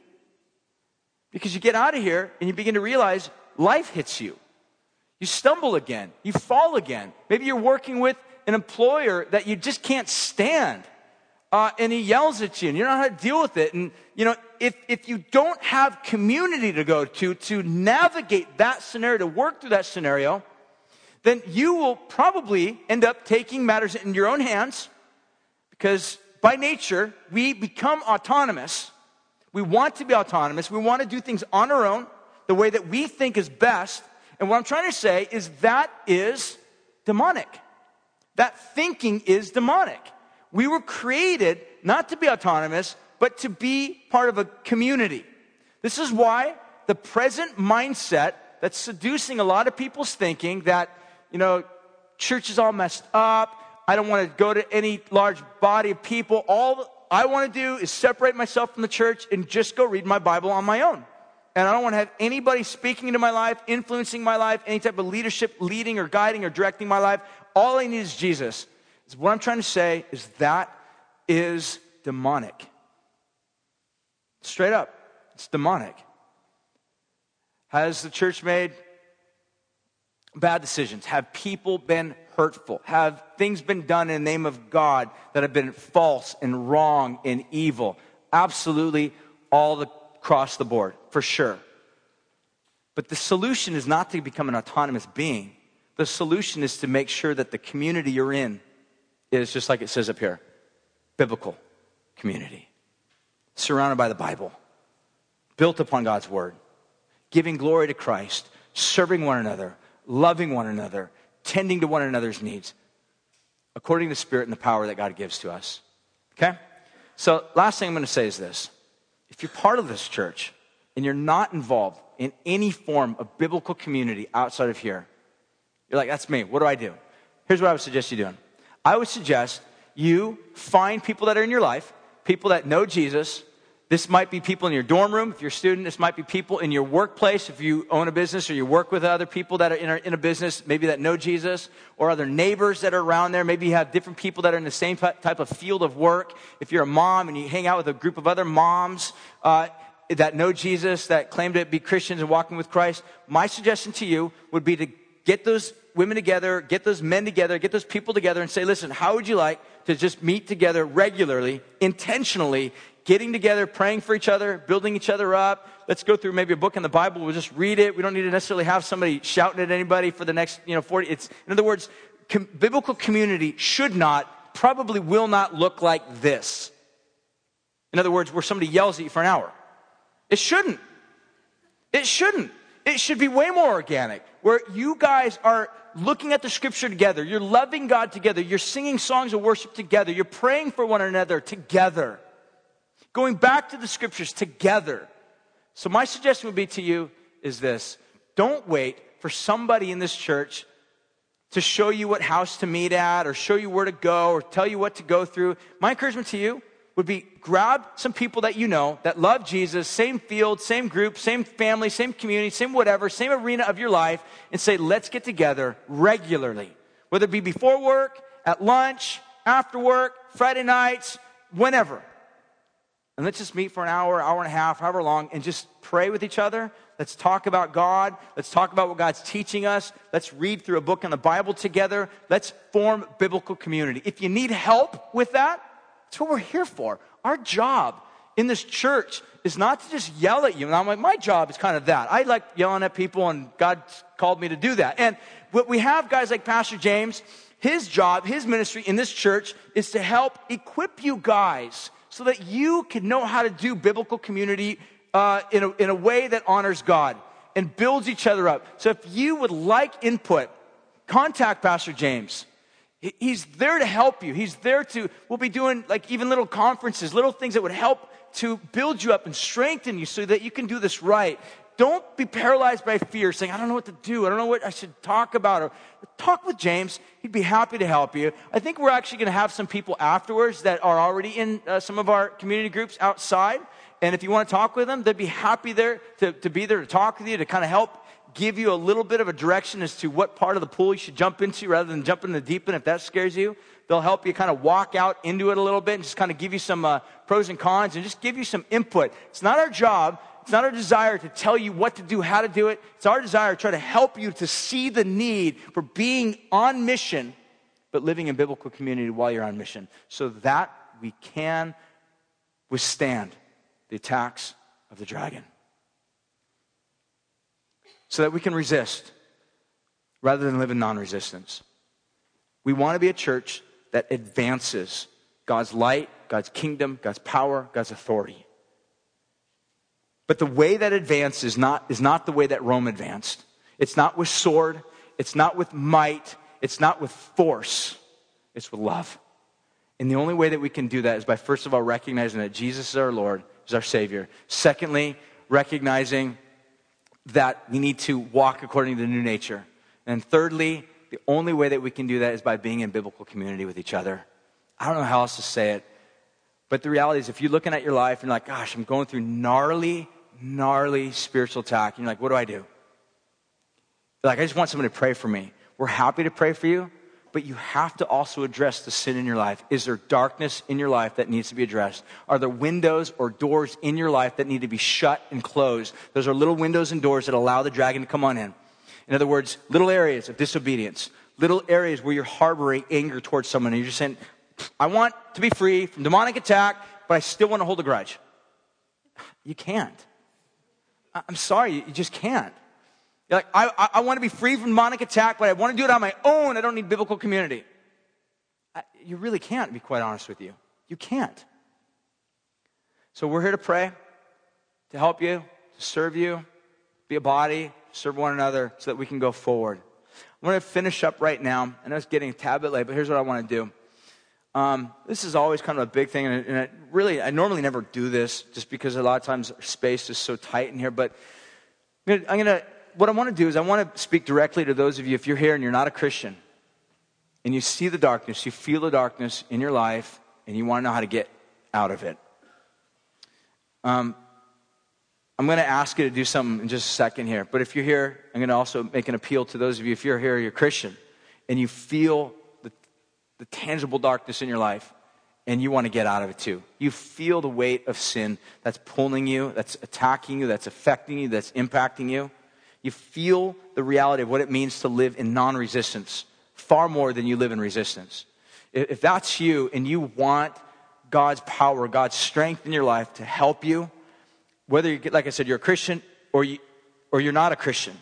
Because you get out of here and you begin to realize life hits you. You stumble again. You fall again. Maybe you're working with an employer that you just can't stand. Uh, and he yells at you and you don't know how to deal with it. And, you know, if, if you don't have community to go to, to navigate that scenario, to work through that scenario, then you will probably end up taking matters in your own hands because by nature, we become autonomous we want to be autonomous. We want to do things on our own, the way that we think is best. And what I'm trying to say is that is demonic. That thinking is demonic. We were created not to be autonomous, but to be part of a community. This is why the present mindset that's seducing a lot of people's thinking that, you know, church is all messed up. I don't want to go to any large body of people. All I want to do is separate myself from the church and just go read my Bible on my own. And I don't want to have anybody speaking into my life, influencing my life, any type of leadership, leading or guiding or directing my life. All I need is Jesus. So what I'm trying to say is that is demonic. Straight up, it's demonic. Has the church made bad decisions? Have people been hurtful? Have things been done in the name of God that have been false and wrong and evil? Absolutely, all across the board, for sure. But the solution is not to become an autonomous being. The solution is to make sure that the community you're in is just like it says up here biblical community, surrounded by the Bible, built upon God's word, giving glory to Christ, serving one another, loving one another, tending to one another's needs according to the Spirit and the power that God gives to us. Okay? So, last thing I'm going to say is this. If you're part of this church and you're not involved in any form of biblical community outside of here, you're like, that's me. What do I do? Here's what I would suggest you doing. I would suggest you find people that are in your life, people that know Jesus, this might be people in your dorm room if you're a student. This might be people in your workplace if you own a business or you work with other people that are in a, in a, business, maybe that know Jesus, or other neighbors that are around there. Maybe you have different people that are in the same type of field of work. If you're a mom and you hang out with a group of other moms uh, that know Jesus, that claim to be Christians and walking with Christ, my suggestion to you would be to get those women together, get those men together, get those people together and say, listen, how would you like to just meet together regularly, intentionally, getting together, praying for each other, building each other up. Let's go through maybe a book in the Bible. We'll just read it. We don't need to necessarily have somebody shouting at anybody for the next, you know, 40. It's, in other words, com- biblical community should not, probably will not look like this. In other words, where somebody yells at you for an hour. It shouldn't. It shouldn't. It should be way more organic, where you guys are looking at the scripture together. You're loving God together. You're singing songs of worship together. You're praying for one another together going back to the scriptures together. So, my suggestion would be to you is this don't wait for somebody in this church to show you what house to meet at or show you where to go or tell you what to go through. My encouragement to you would be grab some people that you know that love Jesus, same field, same group, same family, same community, same whatever, same arena of your life, and say, let's get together regularly. Whether it be before work, at lunch, after work, Friday nights, whenever. And let's just meet for an hour, hour and a half, however long, and just pray with each other. Let's talk about God. Let's talk about what God's teaching us. Let's read through a book in the Bible together. Let's form biblical community. If you need help with that, that's what we're here for. Our job in this church is not to just yell at you. And I'm like, my job is kind of that. I like yelling at people, and God called me to do that. And what we have guys like Pastor James, his job, his ministry in this church is to help equip you guys so that you can know how to do biblical community uh, in, a, in a way that honors God and builds each other up. So if you would like input, contact Pastor James. He's there to help you. He's there to, we'll be doing like even little conferences, little things that would help to build you up and strengthen you so that you can do this right. Don't be paralyzed by fear, saying, I don't know what to do. I don't know what I should talk about. Talk with James. He'd be happy to help you. I think we're actually going to have some people afterwards that are already in uh, some of our community groups outside. And if you want to talk with them, they'd be happy there to, to be there to talk with you, to kind of help give you a little bit of a direction as to what part of the pool you should jump into rather than jump in the deep end if that scares you. They'll help you kind of walk out into it a little bit and just kind of give you some uh, pros and cons and just give you some input. It's not our job it's not our desire to tell you what to do, how to do it. It's our desire to try to help you to see the need for being on mission, but living in biblical community while you're on mission, so that we can withstand the attacks of the dragon. So that we can resist rather than live in non resistance. We want to be a church that advances God's light, God's kingdom, God's power, God's authority. But the way that advanced is not, is not the way that Rome advanced. It's not with sword, it's not with might, it's not with force, it's with love. And the only way that we can do that is by, first of all, recognizing that Jesus is our Lord, is our Savior. Secondly, recognizing that we need to walk according to the new nature. And thirdly, the only way that we can do that is by being in biblical community with each other. I don't know how else to say it, but the reality is, if you're looking at your life and you're like, gosh, I'm going through gnarly gnarly spiritual attack. And you're like, what do I do? You're like, I just want someone to pray for me. We're happy to pray for you, but you have to also address the sin in your life. Is there darkness in your life that needs to be addressed? Are there windows or doors in your life that need to be shut and closed? Those are little windows and doors that allow the dragon to come on in. In other words, little areas of disobedience, little areas where you're harboring anger towards someone and you're just saying, I want to be free from demonic attack, but I still want to hold a grudge. You can't. I'm sorry, you just can't. You're like, I, I, I want to be free from demonic attack, but I want to do it on my own. I don't need biblical community. I, you really can't, to be quite honest with you. You can't. So we're here to pray, to help you, to serve you, be a body, serve one another so that we can go forward. I'm going to finish up right now. I know it's getting a tad bit late, but here's what I want to do. Um, this is always kind of a big thing, and, and I really, I normally never do this just because a lot of times space is so tight in here. But I'm going to, what I want to do is I want to speak directly to those of you if you're here and you're not a Christian, and you see the darkness, you feel the darkness in your life, and you want to know how to get out of it. Um, I'm going to ask you to do something in just a second here. But if you're here, I'm going to also make an appeal to those of you, if you're here, you're Christian, and you feel the, tangible darkness in your life, and you want to get out of it too. You feel the weight of sin that's pulling you, that's attacking you, that's affecting you, that's impacting you. You feel the reality of what it means to live in non resistance far more than you live in resistance. If that's you and you want God's power, God's strength in your life to help you, whether you get, like I said, you're a Christian or, you, or you're not a Christian.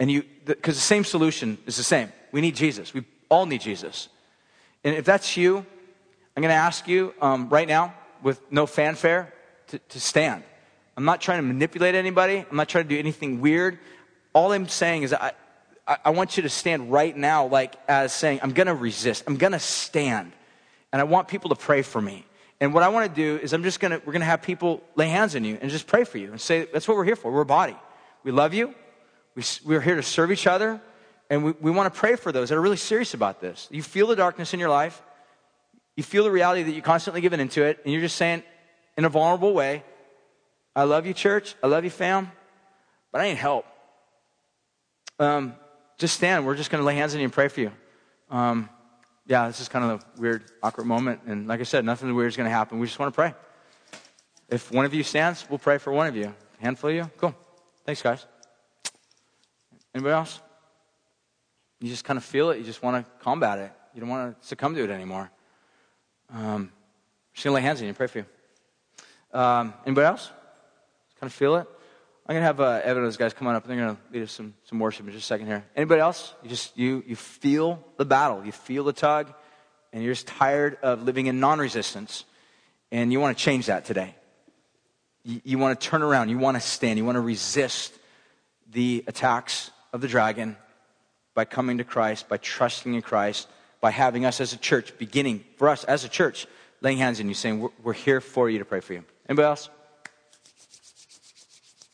And you, because the, the same solution is the same. We need Jesus. We all need Jesus. And if that's you, I'm going to ask you um, right now, with no fanfare, to, to stand. I'm not trying to manipulate anybody. I'm not trying to do anything weird. All I'm saying is I, I, want you to stand right now, like as saying, I'm going to resist. I'm going to stand. And I want people to pray for me. And what I want to do is I'm just going to, we're going to have people lay hands on you and just pray for you and say, that's what we're here for. We're a body. We love you. We, we're here to serve each other. And we, we want to pray for those that are really serious about this. You feel the darkness in your life. You feel the reality that you're constantly giving into it. And you're just saying, in a vulnerable way, I love you, church. I love you, fam. But I need help. Um, just stand. We're just going to lay hands on you and pray for you. Um, yeah, this is kind of a weird, awkward moment. And like I said, nothing weird is going to happen. We just want to pray. If one of you stands, we'll pray for one of you. A handful of you? Cool. Thanks, guys. Anybody else? You just kind of feel it. You just want to combat it. You don't want to succumb to it anymore. Um, just to lay hands on you and pray for you. Um, anybody else? Kind of feel it? I'm to have uh, Evan and those guys come on up, and they're to lead us some, some worship in just a second here. Anybody else? You just, you, you feel the battle. You feel the tug, and you're just tired of living in non-resistance, and you want to change that today. You, you want to turn around. You want to stand. You want to resist the attacks of the dragon by coming to Christ, by trusting in Christ, by having us as a church, beginning for us as a church, laying hands on you, saying, we're, we're here for you to pray for you. Anybody else?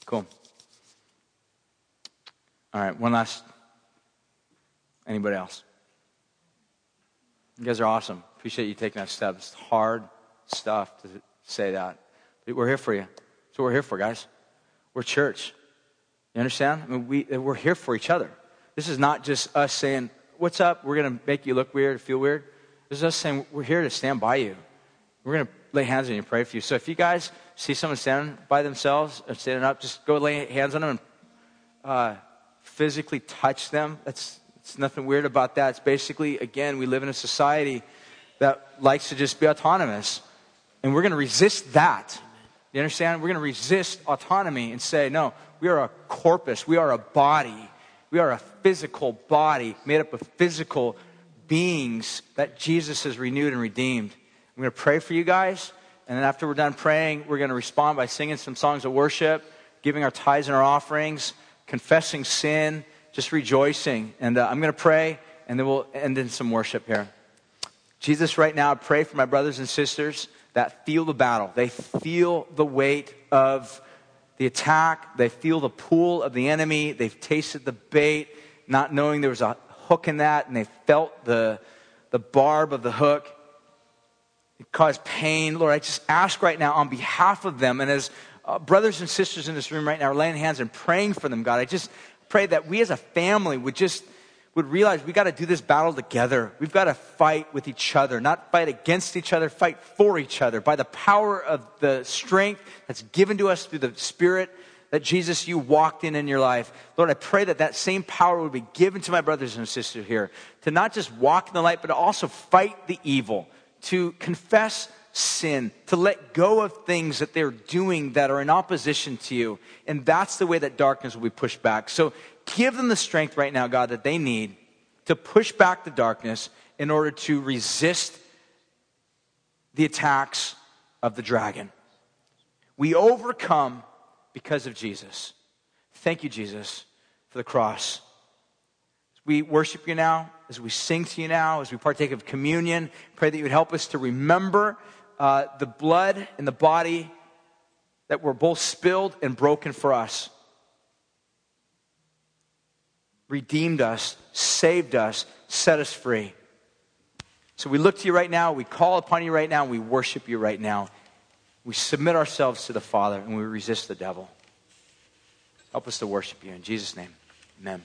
Cool. All right, one last. Anybody else? You guys are awesome. Appreciate you taking that step. It's hard stuff to say that. But we're here for you. That's what we're here for, guys. We're church. You understand? I mean, we, we're here for each other. This is not just us saying, What's up? We're going to make you look weird, feel weird. This is us saying, We're here to stand by you. We're going to lay hands on you and pray for you. So if you guys see someone standing by themselves or standing up, just go lay hands on them and uh, physically touch them. That's it's nothing weird about that. It's basically, again, we live in a society that likes to just be autonomous. And we're going to resist that. You understand? We're going to resist autonomy and say, no, we are a corpus. We are a body. We are a physical body made up of physical beings that Jesus has renewed and redeemed. I'm going to pray for you guys. And then after we're done praying, we're going to respond by singing some songs of worship, giving our tithes and our offerings, confessing sin, just rejoicing. And uh, I'm going to pray, and then we'll end in some worship here. Jesus, right now, I pray for my brothers and sisters that feel the battle. They feel the weight of the attack. They feel the pull of the enemy. They've tasted the bait, not knowing there was a hook in that, and they felt the, the barb of the hook it caused pain. Lord, I just ask right now on behalf of them and as uh, brothers and sisters in this room right now are laying hands and praying for them, God, I just pray that we as a family would just would realize we got to do this battle together. We've got to fight with each other, not fight against each other, fight for each other by the power of the strength that's given to us through the Spirit that Jesus, you walked in in your life. Lord, I pray that that same power would be given to my brothers and sisters here to not just walk in the light, but to also fight the evil to confess sin, to let go of things that they're doing that are in opposition to you. And that's the way that darkness will be pushed back. So give them the strength right now, God, that they need to push back the darkness in order to resist the attacks of the dragon. We overcome because of Jesus. Thank you, Jesus, for the cross. we worship you now, as we sing to you now, as we partake of communion, pray that you would help us to remember uh, the blood and the body that were both spilled and broken for us. Redeemed us, saved us, set us free. So we look to you right now, we call upon you right now, we worship you right now. We submit ourselves to the Father and we resist the devil. Help us to worship you. In Jesus' name, amen.